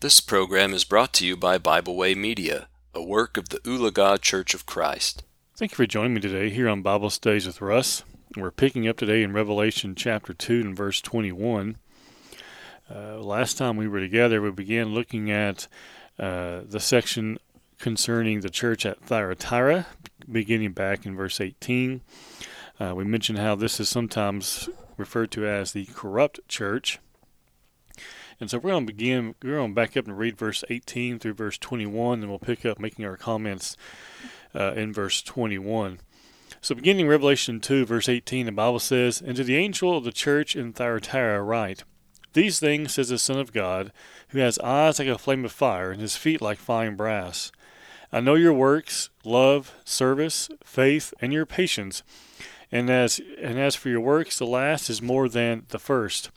This program is brought to you by Bible Way Media, a work of the Ulaga Church of Christ. Thank you for joining me today here on Bible Studies with Russ. We're picking up today in Revelation chapter 2 and verse 21. Uh, last time we were together, we began looking at uh, the section concerning the church at Thyatira, beginning back in verse 18. Uh, we mentioned how this is sometimes referred to as the corrupt church. And so we're going to begin, we're going to back up and read verse 18 through verse 21, and we'll pick up making our comments uh, in verse 21. So, beginning Revelation 2, verse 18, the Bible says, And to the angel of the church in Thyatira write, These things says the Son of God, who has eyes like a flame of fire, and his feet like fine brass. I know your works, love, service, faith, and your patience. And as and as for your works, the last is more than the first.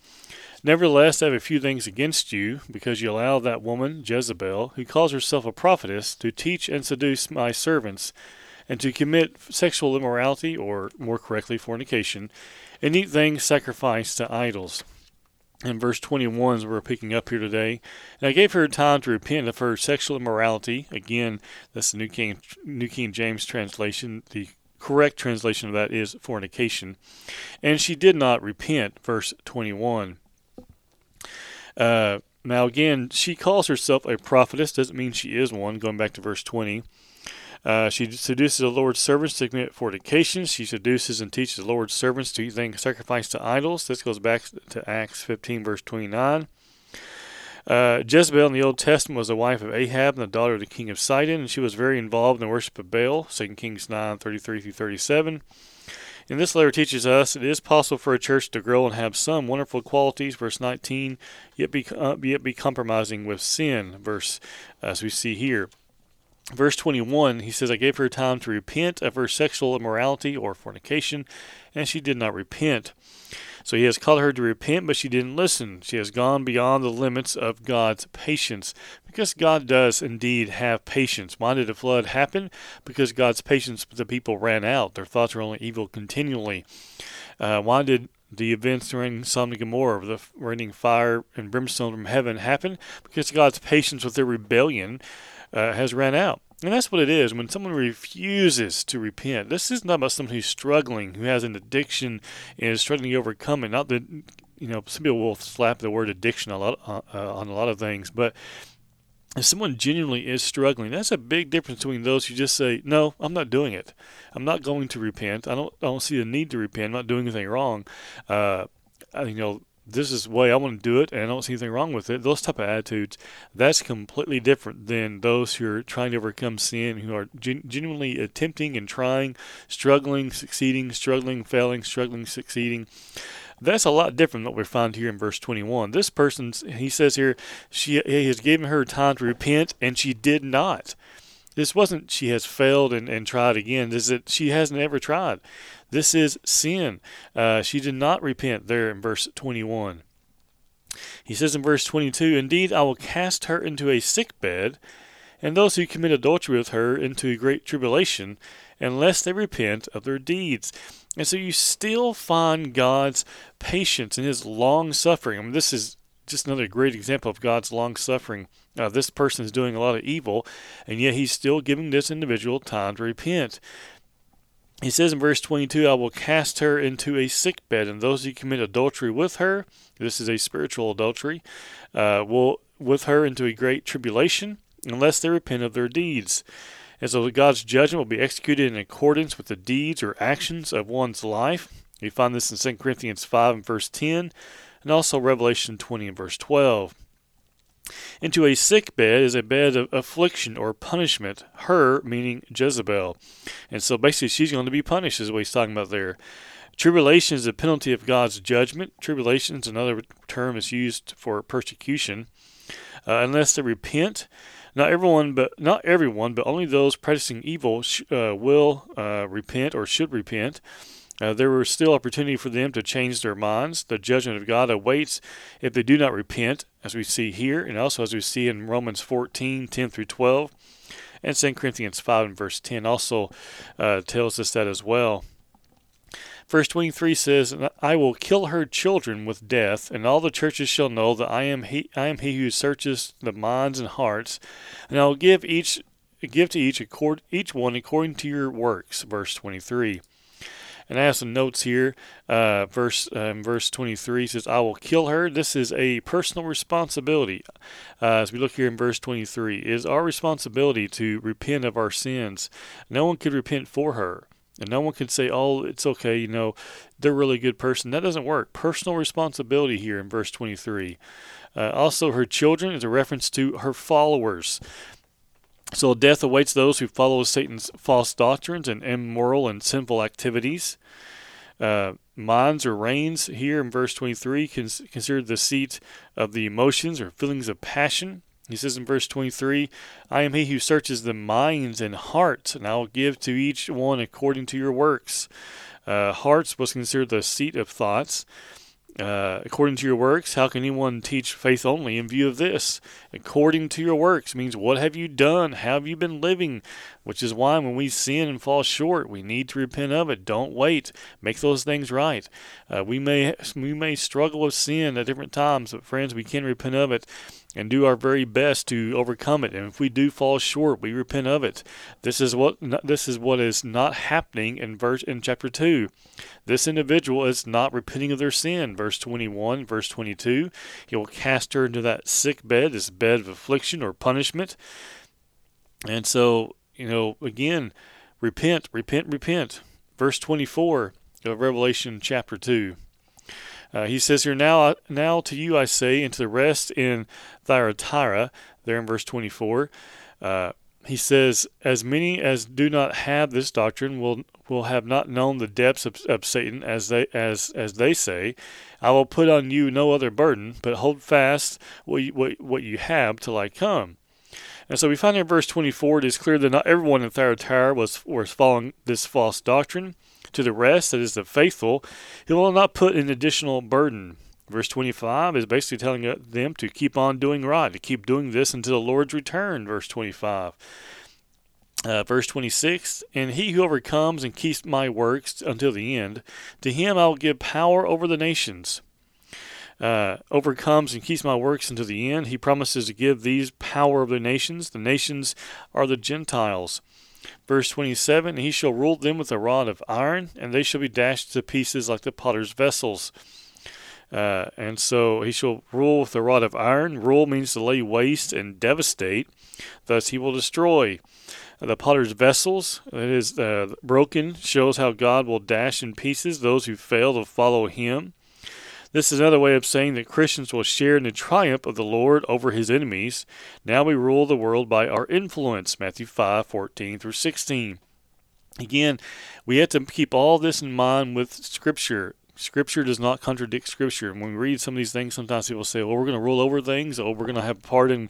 Nevertheless, I have a few things against you, because you allow that woman, Jezebel, who calls herself a prophetess, to teach and seduce my servants, and to commit sexual immorality, or more correctly, fornication, and eat things sacrificed to idols. In verse 21 is we're picking up here today. And I gave her time to repent of her sexual immorality. Again, that's the New King, New King James translation. The correct translation of that is fornication. And she did not repent, verse 21. Uh, now, again, she calls herself a prophetess. Doesn't mean she is one. Going back to verse 20. Uh, she seduces the Lord's servants to commit fornication. She seduces and teaches the Lord's servants to eat things sacrificed to idols. This goes back to Acts 15, verse 29. Uh, Jezebel in the Old Testament was the wife of Ahab and the daughter of the king of Sidon, and she was very involved in the worship of Baal, 2 Kings 9, 33 through 37. And this letter teaches us it is possible for a church to grow and have some wonderful qualities, verse 19, yet be, uh, yet be compromising with sin, verse as we see here. Verse 21, he says, I gave her time to repent of her sexual immorality or fornication, and she did not repent. So he has called her to repent, but she didn't listen. She has gone beyond the limits of God's patience. Because God does indeed have patience. Why did the flood happen? Because God's patience with the people ran out. Their thoughts were only evil continually. Uh, why did the events during Sodom and Gomorrah, the raining fire and brimstone from heaven, happen? Because God's patience with their rebellion uh, has ran out. And that's what it is when someone refuses to repent. This is not about someone who's struggling, who has an addiction and is struggling to overcome it. Not that, you know, some people will slap the word addiction a lot, uh, uh, on a lot of things, but if someone genuinely is struggling, that's a big difference between those who just say, "No, I'm not doing it. I'm not going to repent. I don't. I don't see the need to repent. I'm not doing anything wrong." Uh, you know, this is the way I want to do it and I don't see anything wrong with it. Those type of attitudes, that's completely different than those who are trying to overcome sin, who are gen- genuinely attempting and trying, struggling, succeeding, struggling, failing, struggling, succeeding. That's a lot different than what we find here in verse 21. This person, he says here, she he has given her time to repent, and she did not. This wasn't she has failed and, and tried again. This is that she hasn't ever tried. This is sin. Uh, she did not repent there in verse 21. He says in verse 22 Indeed, I will cast her into a sick bed, and those who commit adultery with her into great tribulation, unless they repent of their deeds. And so you still find God's patience and his long suffering. I mean, this is just another great example of God's long suffering. Uh, this person is doing a lot of evil, and yet he's still giving this individual time to repent. He says in verse 22, I will cast her into a sick bed, and those who commit adultery with her, this is a spiritual adultery, uh, will with her into a great tribulation, unless they repent of their deeds. And so God's judgment will be executed in accordance with the deeds or actions of one's life. You find this in 2 Corinthians 5 and verse 10, and also Revelation 20 and verse 12. Into a sick bed is a bed of affliction or punishment, her meaning Jezebel. And so basically, she's going to be punished, is what he's talking about there. Tribulation is the penalty of God's judgment. Tribulation is another term is used for persecution. Uh, unless they repent, not everyone, but not everyone, but only those practicing evil sh- uh, will uh, repent or should repent. Uh, there was still opportunity for them to change their minds. The judgment of God awaits if they do not repent, as we see here, and also as we see in Romans 14 10 through 12. And 2 Corinthians 5 and verse 10 also uh, tells us that as well. Verse 23 says, I will kill her children with death, and all the churches shall know that I am he, I am he who searches the minds and hearts, and I will give each give to each accord, each one according to your works. Verse 23. And I have some notes here. Uh, verse um, verse 23 says, "I will kill her." This is a personal responsibility. Uh, as we look here in verse 23, it is our responsibility to repent of our sins. No one could repent for her. And no one can say, oh, it's okay, you know, they're a really good person. That doesn't work. Personal responsibility here in verse 23. Uh, also, her children is a reference to her followers. So death awaits those who follow Satan's false doctrines and immoral and sinful activities. Uh, minds or reins here in verse 23 cons- considered the seat of the emotions or feelings of passion. He says in verse 23, I am he who searches the minds and hearts, and I will give to each one according to your works. Uh, hearts was considered the seat of thoughts. Uh, according to your works, how can anyone teach faith only in view of this? According to your works means what have you done? How have you been living? Which is why when we sin and fall short, we need to repent of it. Don't wait. Make those things right. Uh, we may we may struggle with sin at different times, but friends, we can repent of it and do our very best to overcome it. And if we do fall short, we repent of it. This is what this is what is not happening in verse in chapter two. This individual is not repenting of their sin. Verse 21, verse 22, he will cast her into that sick bed, this bed of affliction or punishment. And so, you know, again, repent, repent, repent. Verse 24 of Revelation chapter 2. Uh, he says here, now, now to you I say, and to the rest in Thyatira, there in verse 24, uh, he says, as many as do not have this doctrine will will have not known the depths of, of Satan, as they as as they say. I will put on you no other burden, but hold fast what you, what, what you have till I come. And so we find in verse 24, it is clear that not everyone in Thyatira was was following this false doctrine to the rest, that is the faithful, he will not put an additional burden. Verse 25 is basically telling them to keep on doing right, to keep doing this until the Lord's return. Verse 25. Uh, verse 26 And he who overcomes and keeps my works until the end, to him I will give power over the nations. Uh, overcomes and keeps my works unto the end. He promises to give these power of the nations. The nations are the Gentiles. Verse 27 He shall rule them with a rod of iron, and they shall be dashed to pieces like the potter's vessels. Uh, and so he shall rule with a rod of iron. Rule means to lay waste and devastate. Thus he will destroy. The potter's vessels, that is uh, broken, shows how God will dash in pieces those who fail to follow him. This is another way of saying that Christians will share in the triumph of the Lord over his enemies. Now we rule the world by our influence. Matthew 5 14 through 16. Again, we have to keep all this in mind with Scripture. Scripture does not contradict Scripture. And When we read some of these things, sometimes people say, well, we're going to rule over things, or we're going to have part in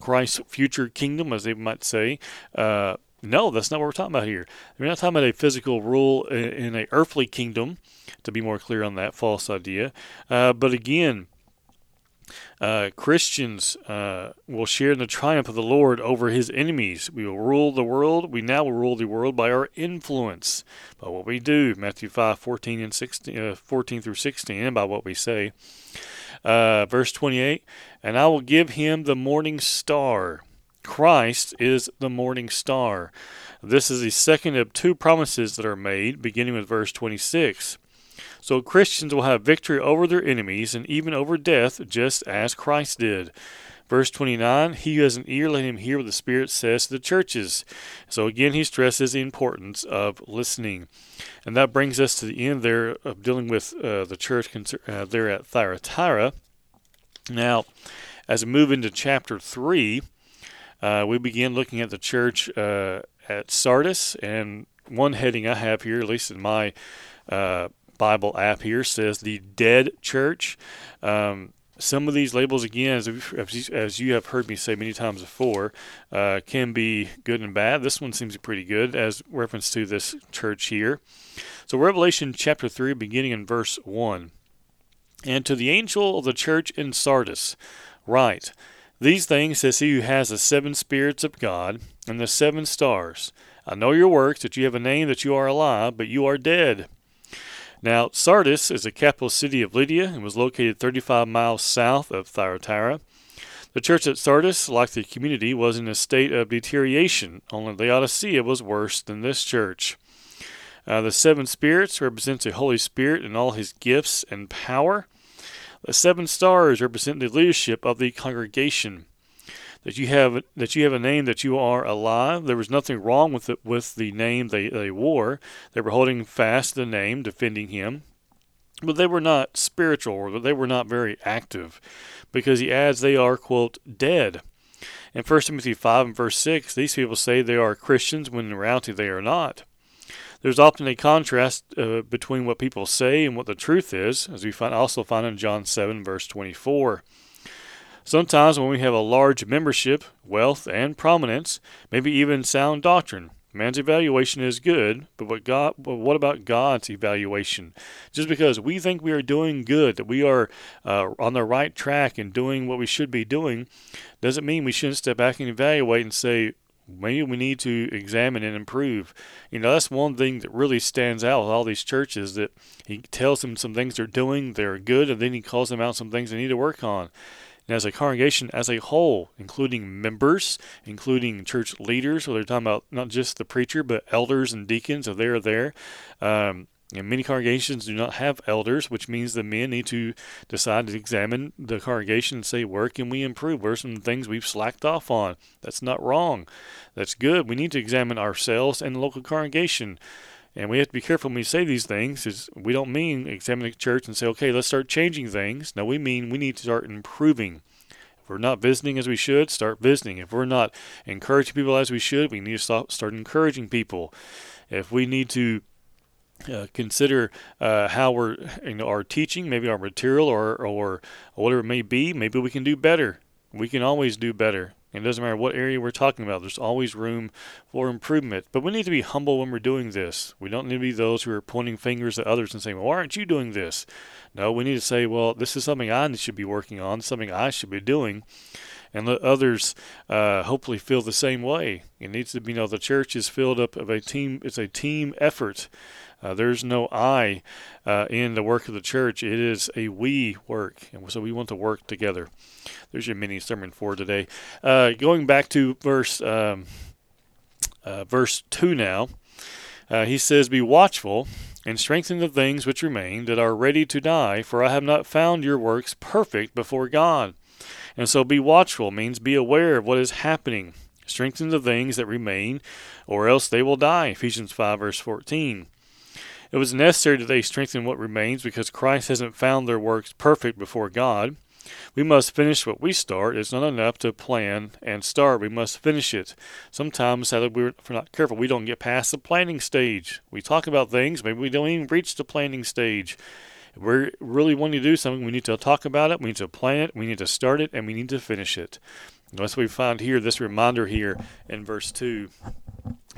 Christ's future kingdom, as they might say. Uh, no, that's not what we're talking about here. We're not talking about a physical rule in a earthly kingdom to be more clear on that false idea. Uh, but again, uh, Christians uh, will share in the triumph of the Lord over his enemies. We will rule the world. We now will rule the world by our influence, by what we do. Matthew 5, 14, and 16, uh, 14 through 16, and by what we say. Uh, verse 28 And I will give him the morning star. Christ is the morning star. This is the second of two promises that are made, beginning with verse 26. So Christians will have victory over their enemies and even over death, just as Christ did. Verse 29 He who has an ear, let him hear what the Spirit says to the churches. So again, he stresses the importance of listening. And that brings us to the end there of dealing with uh, the church uh, there at Thyatira. Now, as we move into chapter 3, uh, we begin looking at the church uh, at Sardis. And one heading I have here, at least in my uh, Bible app here says the dead church. Um, some of these labels, again, as, as you have heard me say many times before, uh, can be good and bad. This one seems pretty good as reference to this church here. So, Revelation chapter 3, beginning in verse 1. And to the angel of the church in Sardis, write, These things says he who has the seven spirits of God and the seven stars. I know your works, that you have a name, that you are alive, but you are dead. Now, Sardis is the capital city of Lydia and was located 35 miles south of Thyatira. The church at Sardis, like the community, was in a state of deterioration, only Laodicea was worse than this church. Uh, the seven spirits represents the Holy Spirit and all his gifts and power. The seven stars represent the leadership of the congregation. That you have that you have a name that you are alive. There was nothing wrong with it with the name they, they wore. They were holding fast the name, defending him. But they were not spiritual, or they were not very active, because he adds they are, quote, dead. In 1 Timothy 5 and verse 6, these people say they are Christians when in reality they are not. There's often a contrast uh, between what people say and what the truth is, as we find, also find in John 7, verse 24. Sometimes, when we have a large membership, wealth, and prominence, maybe even sound doctrine, man's evaluation is good, but what God, but what about God's evaluation? Just because we think we are doing good, that we are uh, on the right track and doing what we should be doing, doesn't mean we shouldn't step back and evaluate and say, maybe we need to examine and improve. You know, that's one thing that really stands out with all these churches that he tells them some things they're doing, they're good, and then he calls them out some things they need to work on. And as a congregation as a whole, including members, including church leaders, so they're talking about not just the preacher, but elders and deacons, if they're there, um, and many congregations do not have elders, which means the men need to decide to examine the congregation and say, where can we improve? Where are some things we've slacked off on? That's not wrong. That's good. We need to examine ourselves and the local congregation. And we have to be careful when we say these things. Is we don't mean examine the church and say, okay, let's start changing things. No, we mean we need to start improving. If we're not visiting as we should, start visiting. If we're not encouraging people as we should, we need to stop, start encouraging people. If we need to uh, consider uh, how we're you know our teaching, maybe our material or or whatever it may be. Maybe we can do better. We can always do better. It doesn't matter what area we're talking about. There's always room for improvement. But we need to be humble when we're doing this. We don't need to be those who are pointing fingers at others and saying, "Well, why aren't you doing this?" No, we need to say, "Well, this is something I should be working on. Something I should be doing." And let others uh, hopefully feel the same way. It needs to be, you know, the church is filled up of a team. It's a team effort. Uh, there's no I uh, in the work of the church. It is a we work, and so we want to work together. There's your mini sermon for today. Uh, going back to verse um, uh, verse two now, uh, he says, "Be watchful." And strengthen the things which remain that are ready to die, for I have not found your works perfect before God. And so be watchful means be aware of what is happening. Strengthen the things that remain, or else they will die. Ephesians 5, verse 14. It was necessary that they strengthen what remains because Christ hasn't found their works perfect before God. We must finish what we start. It's not enough to plan and start. We must finish it. Sometimes, if we're not careful, we don't get past the planning stage. We talk about things, maybe we don't even reach the planning stage. If we really wanting to do something, we need to talk about it, we need to plan it, we need to start it, and we need to finish it. That's what we find here, this reminder here in verse 2.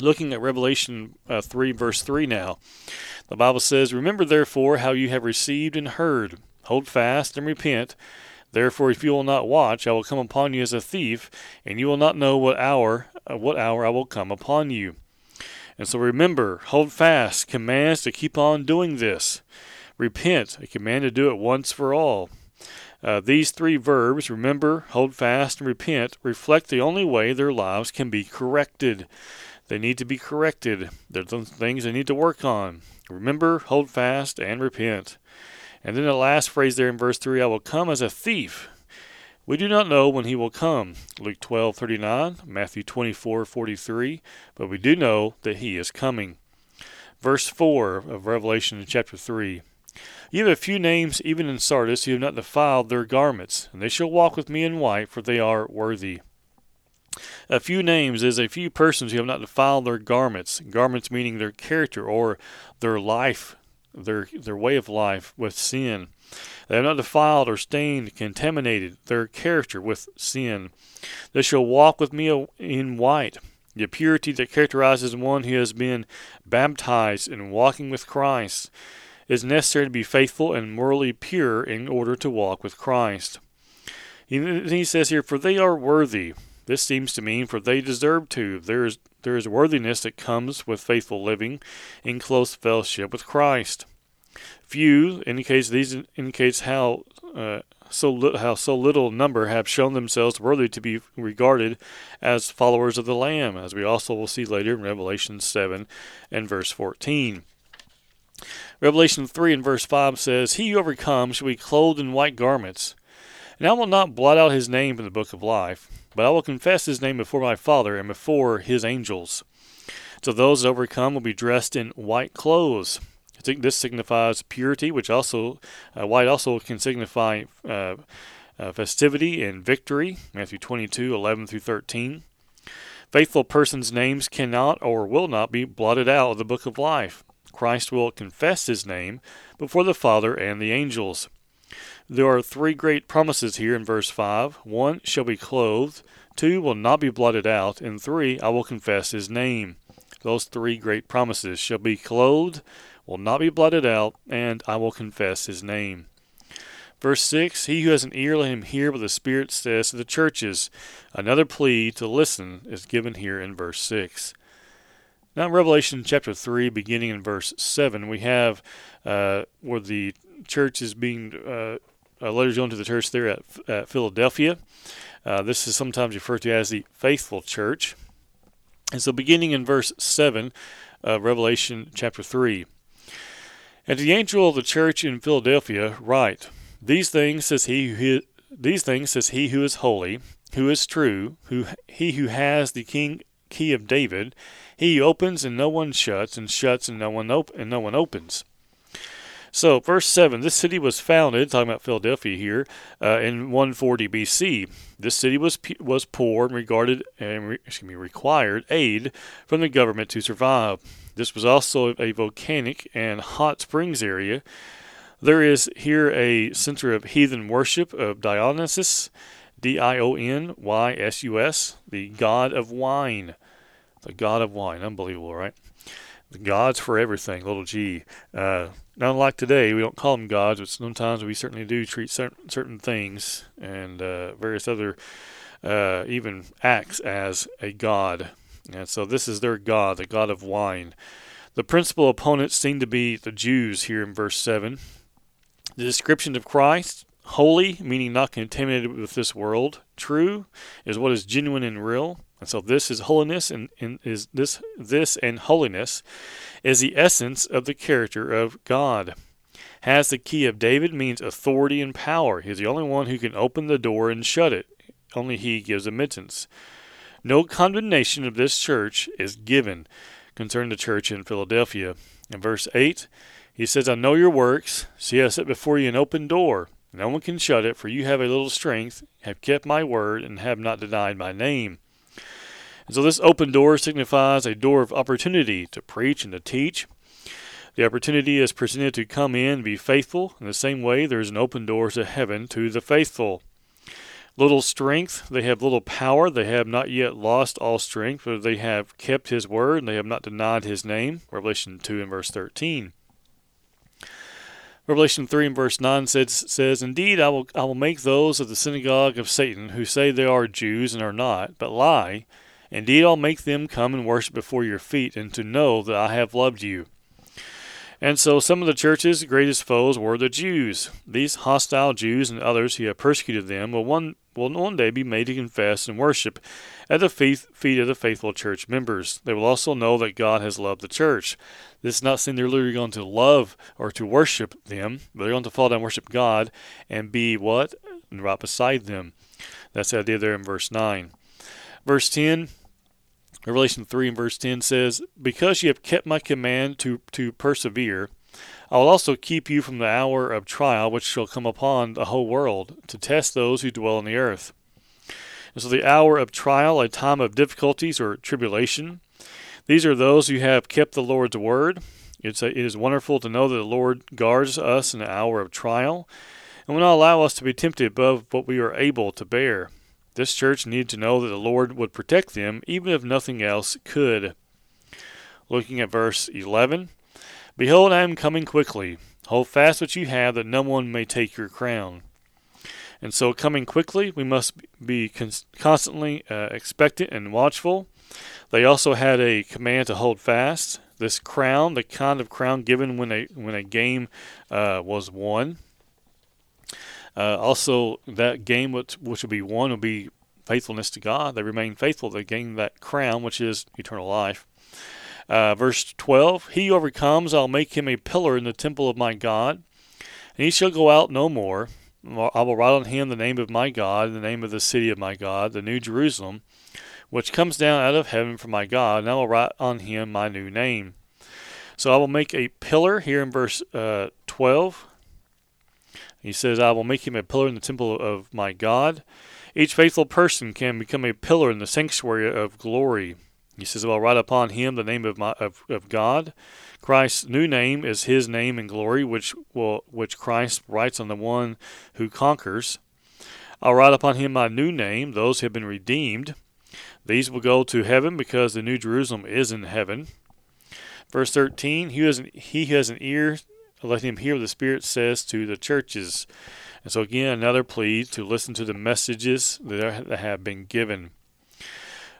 Looking at Revelation uh, 3, verse 3 now, the Bible says, Remember therefore how you have received and heard. Hold fast and repent. Therefore, if you will not watch, I will come upon you as a thief, and you will not know what hour, uh, what hour I will come upon you. And so remember, hold fast, commands to keep on doing this. Repent, a command to do it once for all. Uh, these three verbs, remember, hold fast, and repent, reflect the only way their lives can be corrected. They need to be corrected. There's some things they need to work on. Remember, hold fast, and repent. And then the last phrase there in verse 3 I will come as a thief. We do not know when he will come. Luke 12:39, Matthew 24:43, but we do know that he is coming. Verse 4 of Revelation chapter 3. You have a few names even in Sardis who have not defiled their garments, and they shall walk with me in white, for they are worthy. A few names is a few persons who have not defiled their garments, garments meaning their character or their life, their their way of life with sin. They have not defiled or stained, contaminated their character with sin. They shall walk with me in white, the purity that characterizes one who has been baptized in walking with Christ. Is necessary to be faithful and morally pure in order to walk with Christ. He, says here, For they are worthy. This seems to mean for they deserve to. There is, there is worthiness that comes with faithful living in close fellowship with Christ. Few indicates these indicates how uh, so li- how so little number have shown themselves worthy to be regarded as followers of the Lamb, as we also will see later in Revelation 7 and verse 14. Revelation 3 and verse 5 says, He who overcomes shall be clothed in white garments. And I will not blot out his name in the book of life, but I will confess his name before my Father and before his angels. So those that overcome will be dressed in white clothes. This signifies purity, which also uh, white also can signify uh, uh, festivity and victory. Matthew 22, 11 through 13. Faithful persons' names cannot or will not be blotted out of the book of life. Christ will confess his name before the Father and the angels. There are three great promises here in verse 5. One shall be clothed, two will not be blotted out, and three, I will confess his name. Those three great promises shall be clothed, will not be blotted out, and I will confess his name. Verse 6 He who has an ear, let him hear what the Spirit says to the churches. Another plea to listen is given here in verse 6. Now, in Revelation chapter 3, beginning in verse 7, we have uh, where the church is being, uh, a letter going to the church there at, at Philadelphia. Uh, this is sometimes referred to as the faithful church. And so, beginning in verse 7 of Revelation chapter 3. And the angel of the church in Philadelphia write, These things says he who these things says he who is holy, who is true, who he who has the king key of David, he opens and no one shuts, and shuts and no one op- and no one opens. So, verse 7 this city was founded, talking about Philadelphia here, uh, in 140 BC. This city was, was poor and regarded, and excuse me, required aid from the government to survive. This was also a volcanic and hot springs area. There is here a center of heathen worship of Dionysus, D I O N Y S U S, the god of wine. The god of wine. Unbelievable, right? The gods for everything, little g. Uh, not like today, we don't call them gods, but sometimes we certainly do treat certain, certain things and uh, various other, uh, even acts as a god. And so this is their god, the god of wine. The principal opponents seem to be the Jews here in verse 7. The description of Christ, holy, meaning not contaminated with this world, true, is what is genuine and real. And so this is holiness and, and, is this this and holiness is the essence of the character of God. Has the key of David means authority and power. He's the only one who can open the door and shut it. Only he gives admittance. No condemnation of this church is given concerning the church in Philadelphia. In verse 8, he says, I know your works. See, I set before you an open door. No one can shut it, for you have a little strength, have kept my word, and have not denied my name. And so this open door signifies a door of opportunity to preach and to teach. The opportunity is presented to come in and be faithful. In the same way, there is an open door to heaven to the faithful. Little strength, they have little power. They have not yet lost all strength, but they have kept his word and they have not denied his name. Revelation 2 and verse 13. Revelation 3 and verse 9 says, says, Indeed, I will, I will make those of the synagogue of Satan who say they are Jews and are not, but lie Indeed, I'll make them come and worship before your feet, and to know that I have loved you. And so some of the church's greatest foes were the Jews. These hostile Jews and others who have persecuted them will one, will one day be made to confess and worship at the feet, feet of the faithful church members. They will also know that God has loved the church. This is not saying they're literally going to love or to worship them, but they're going to fall down and worship God and be what? Right beside them. That's the idea there in verse 9. Verse 10 Revelation 3 and verse 10 says, Because you have kept my command to, to persevere, I will also keep you from the hour of trial which shall come upon the whole world, to test those who dwell on the earth. And so the hour of trial, a time of difficulties or tribulation, these are those who have kept the Lord's word. It's a, it is wonderful to know that the Lord guards us in the hour of trial and will not allow us to be tempted above what we are able to bear. This church needed to know that the Lord would protect them even if nothing else could. Looking at verse 11 Behold, I am coming quickly. Hold fast what you have, that no one may take your crown. And so, coming quickly, we must be constantly uh, expectant and watchful. They also had a command to hold fast. This crown, the kind of crown given when a when a game uh, was won. Uh, also, that game which, which will be won will be faithfulness to God. They remain faithful. They gain that crown, which is eternal life. Uh, verse 12 He overcomes, I'll make him a pillar in the temple of my God, and he shall go out no more. I will write on him the name of my God, and the name of the city of my God, the New Jerusalem, which comes down out of heaven from my God, and I will write on him my new name. So I will make a pillar here in verse uh, 12. He says, I will make him a pillar in the temple of my God. Each faithful person can become a pillar in the sanctuary of glory. He says, I'll write upon him the name of, my, of, of God. Christ's new name is his name in glory, which will which Christ writes on the one who conquers. I'll write upon him my new name, those who have been redeemed. These will go to heaven because the new Jerusalem is in heaven. Verse 13, he, an, he has an ear, let him hear what the Spirit says to the churches. And so, again, another plea to listen to the messages that have been given.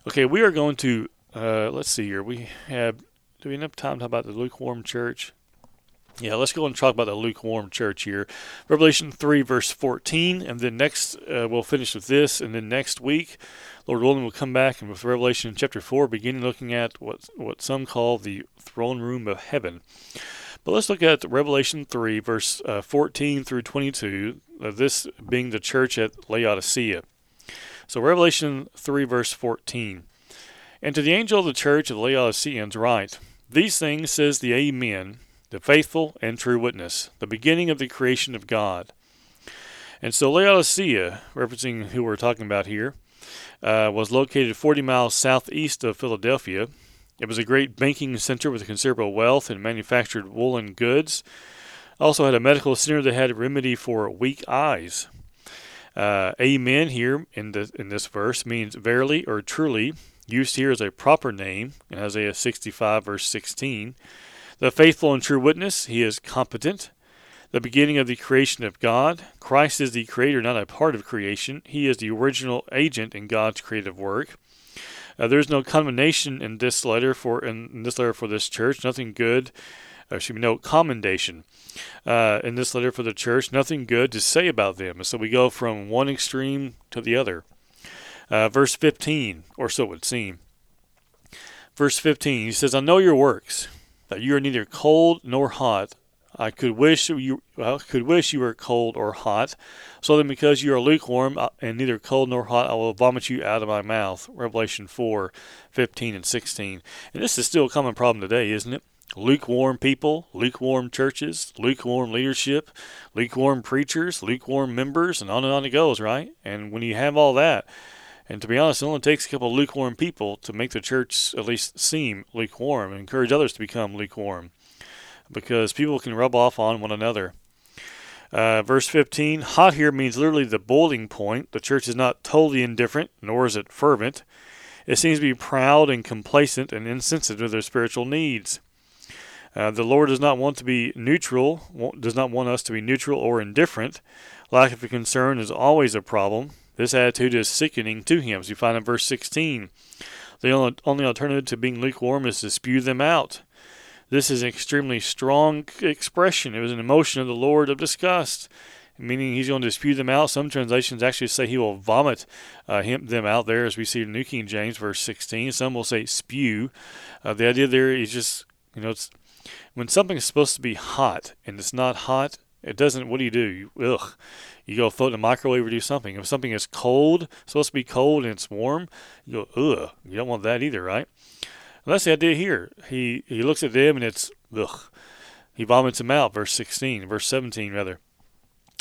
Okay, we are going to, uh, let's see here. We have, do we have enough time to talk about the lukewarm church? Yeah, let's go and talk about the lukewarm church here. Revelation 3, verse 14, and then next uh, we'll finish with this, and then next week, Lord willing, we'll come back and with Revelation chapter 4, beginning looking at what, what some call the throne room of heaven. But let's look at Revelation 3, verse uh, 14 through 22, uh, this being the church at Laodicea. So, Revelation 3, verse 14. And to the angel of the church of the Laodiceans write, These things says the Amen, the faithful and true witness, the beginning of the creation of God. And so Laodicea, referencing who we're talking about here, uh, was located 40 miles southeast of Philadelphia. It was a great banking center with considerable wealth and manufactured woolen goods. Also had a medical center that had a remedy for weak eyes. Uh, amen here in, the, in this verse means verily or truly, used here as a proper name in Isaiah 65, verse 16. The faithful and true witness, he is competent. The beginning of the creation of God. Christ is the creator, not a part of creation. He is the original agent in God's creative work. Uh, there's no condemnation in this letter for in this letter for this church. Nothing good. There should be no commendation uh, in this letter for the church. Nothing good to say about them. And So we go from one extreme to the other. Uh, verse 15, or so it would seem. Verse 15, he says, I know your works, that you are neither cold nor hot. I could wish you could wish you were cold or hot. So then, because you are lukewarm uh, and neither cold nor hot, I will vomit you out of my mouth. Revelation 4, 15 and 16. And this is still a common problem today, isn't it? Lukewarm people, lukewarm churches, lukewarm leadership, lukewarm preachers, lukewarm members, and on and on it goes, right? And when you have all that, and to be honest, it only takes a couple of lukewarm people to make the church at least seem lukewarm and encourage others to become lukewarm because people can rub off on one another. Uh, verse 15 hot here means literally the boiling point. The church is not totally indifferent, nor is it fervent. It seems to be proud and complacent and insensitive to their spiritual needs. Uh, the Lord does not want to be neutral, does not want us to be neutral or indifferent. Lack of concern is always a problem. This attitude is sickening to him, as you find in verse 16. The only alternative to being lukewarm is to spew them out. This is an extremely strong expression. It was an emotion of the Lord of disgust, meaning he's going to spew them out. Some translations actually say he will vomit uh, him, them out there, as we see in New King James, verse 16. Some will say spew. Uh, the idea there is just, you know, it's when something is supposed to be hot and it's not hot, it doesn't. What do you do? You, ugh. You go float in the microwave or do something. If something is cold, supposed to be cold and it's warm, you go ugh. You don't want that either, right? Well, that's the idea here. He he looks at them and it's ugh. He vomits them out. Verse 16, verse 17 rather,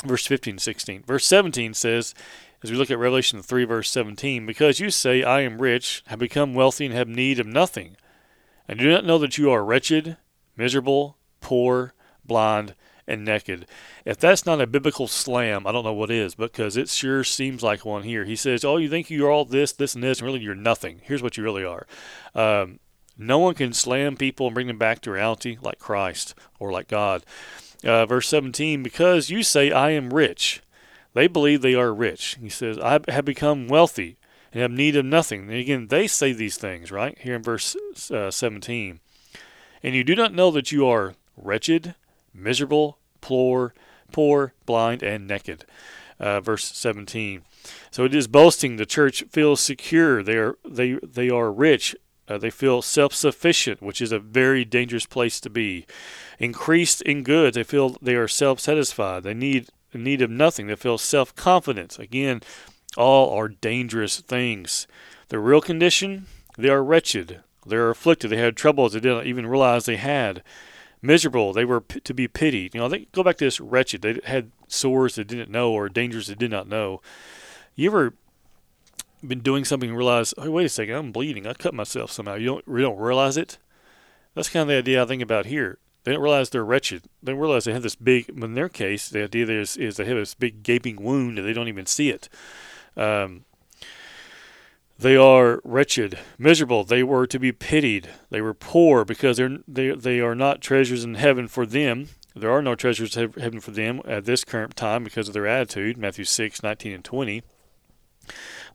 verse 15, 16. Verse 17 says, as we look at Revelation 3, verse 17, because you say, I am rich, have become wealthy, and have need of nothing, and do not know that you are wretched, miserable, poor, blind, and naked. If that's not a biblical slam, I don't know what is, because it sure seems like one here. He says, Oh, you think you're all this, this, and this, and really you're nothing. Here's what you really are. Um, no one can slam people and bring them back to reality like Christ or like God. Uh, verse 17, because you say, I am rich. They believe they are rich. He says, I have become wealthy and have need of nothing. And again, they say these things, right? Here in verse uh, 17. And you do not know that you are wretched, miserable, poor, poor, blind, and naked. Uh, verse 17. So it is boasting. The church feels secure. They are they they are rich. Uh, they feel self-sufficient, which is a very dangerous place to be. Increased in goods. They feel they are self-satisfied. They need need of nothing. They feel self-confidence. Again, all are dangerous things. Their real condition: they are wretched. They are afflicted. They had troubles they didn't even realize they had miserable. They were p- to be pitied. You know, they go back to this wretched. They had sores they didn't know or dangers they did not know. You ever been doing something and realize, oh, wait a second, I'm bleeding. I cut myself somehow. You don't, you don't realize it? That's kind of the idea I think about here. They don't realize they're wretched. They don't realize they have this big, in their case, the idea is, is they have this big gaping wound and they don't even see it. Um, they are wretched, miserable. They were to be pitied. They were poor because they're, they, they are not treasures in heaven for them. There are no treasures in heaven for them at this current time because of their attitude. Matthew 6, 19, and 20.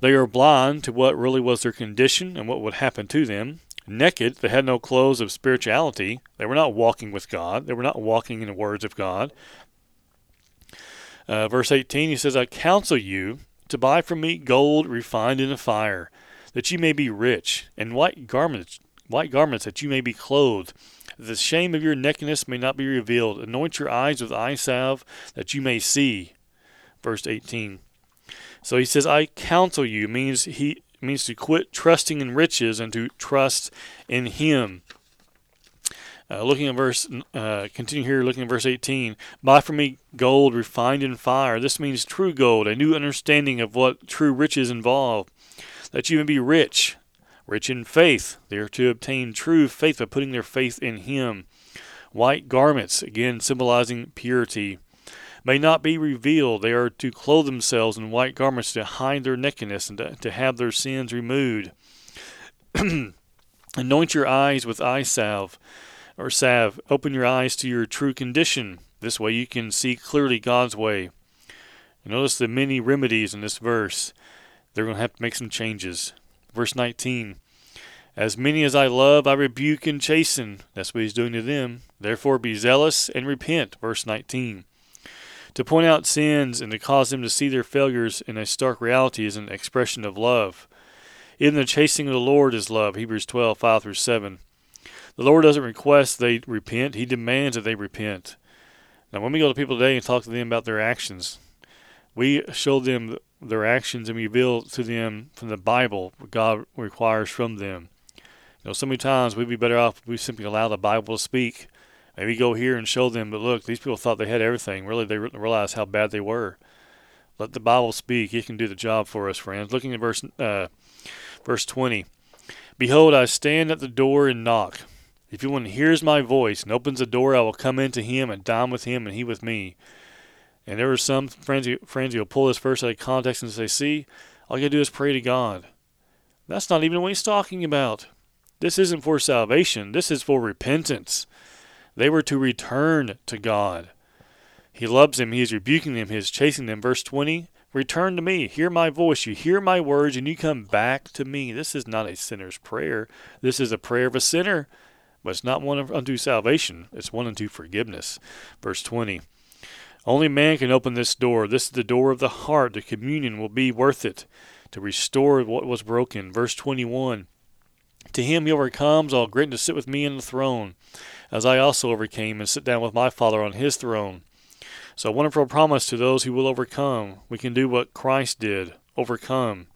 They are blind to what really was their condition and what would happen to them. Naked, they had no clothes of spirituality. They were not walking with God. They were not walking in the words of God. Uh, verse 18, he says, I counsel you to buy from me gold refined in the fire, that you may be rich, and white garments, white garments that you may be clothed. That the shame of your nakedness may not be revealed. Anoint your eyes with eye salve, that you may see. Verse 18. So he says, "I counsel you." means he means to quit trusting in riches and to trust in Him. Uh, looking at verse, uh, continue here. Looking at verse 18. Buy from me gold refined in fire. This means true gold, a new understanding of what true riches involve. That you may be rich, rich in faith. They are to obtain true faith by putting their faith in Him. White garments, again symbolizing purity, may not be revealed. They are to clothe themselves in white garments to hide their nakedness and to, to have their sins removed. Anoint your eyes with eye salve or salve. Open your eyes to your true condition. This way you can see clearly God's way. Notice the many remedies in this verse. They're going to have to make some changes. Verse 19 As many as I love, I rebuke and chasten. That's what he's doing to them. Therefore be zealous and repent. Verse 19. To point out sins and to cause them to see their failures in a stark reality is an expression of love. In the chastening of the Lord is love. Hebrews 12, 5 through 7. The Lord doesn't request they repent, He demands that they repent. Now, when we go to people today and talk to them about their actions, we show them their actions and reveal to them from the Bible what God requires from them. You know, so many times we'd be better off if we simply allow the Bible to speak Maybe go here and show them, but look, these people thought they had everything. Really, they didn't realize how bad they were. Let the Bible speak. It can do the job for us, friends. Looking at verse uh, verse 20. Behold, I stand at the door and knock. If anyone hears my voice and opens the door, I will come into him and dine with him and he with me. And there are some friends, friends who will pull this verse out of context and say, see, all you got to do is pray to God. That's not even what he's talking about. This isn't for salvation. This is for repentance. They were to return to God. He loves them. He is rebuking them. He is chasing them. Verse 20 Return to me. Hear my voice. You hear my words, and you come back to me. This is not a sinner's prayer. This is a prayer of a sinner, but it's not one unto salvation. It's one unto forgiveness. Verse 20 Only man can open this door. This is the door of the heart. The communion will be worth it to restore what was broken. Verse 21 To him he overcomes, I'll grant to sit with me in the throne as I also overcame and sit down with my Father on his throne. So, a wonderful promise to those who will overcome. We can do what Christ did overcome.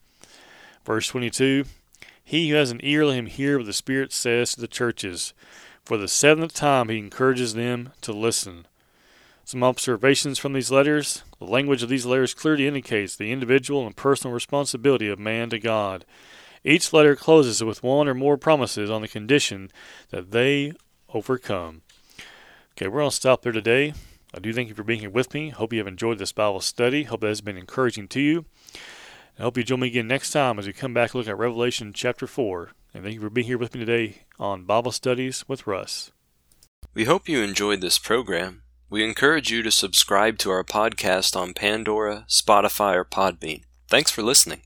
Verse 22 He who has an ear, let him hear what the Spirit says to the churches. For the seventh time, he encourages them to listen. Some observations from these letters. The language of these letters clearly indicates the individual and personal responsibility of man to God. Each letter closes with one or more promises on the condition that they overcome. Okay, we're going to stop there today. I do thank you for being here with me. Hope you have enjoyed this Bible study. Hope that has been encouraging to you. I hope you join me again next time as we come back and look at Revelation chapter 4. And thank you for being here with me today on Bible Studies with Russ. We hope you enjoyed this program. We encourage you to subscribe to our podcast on Pandora, Spotify, or Podbean. Thanks for listening.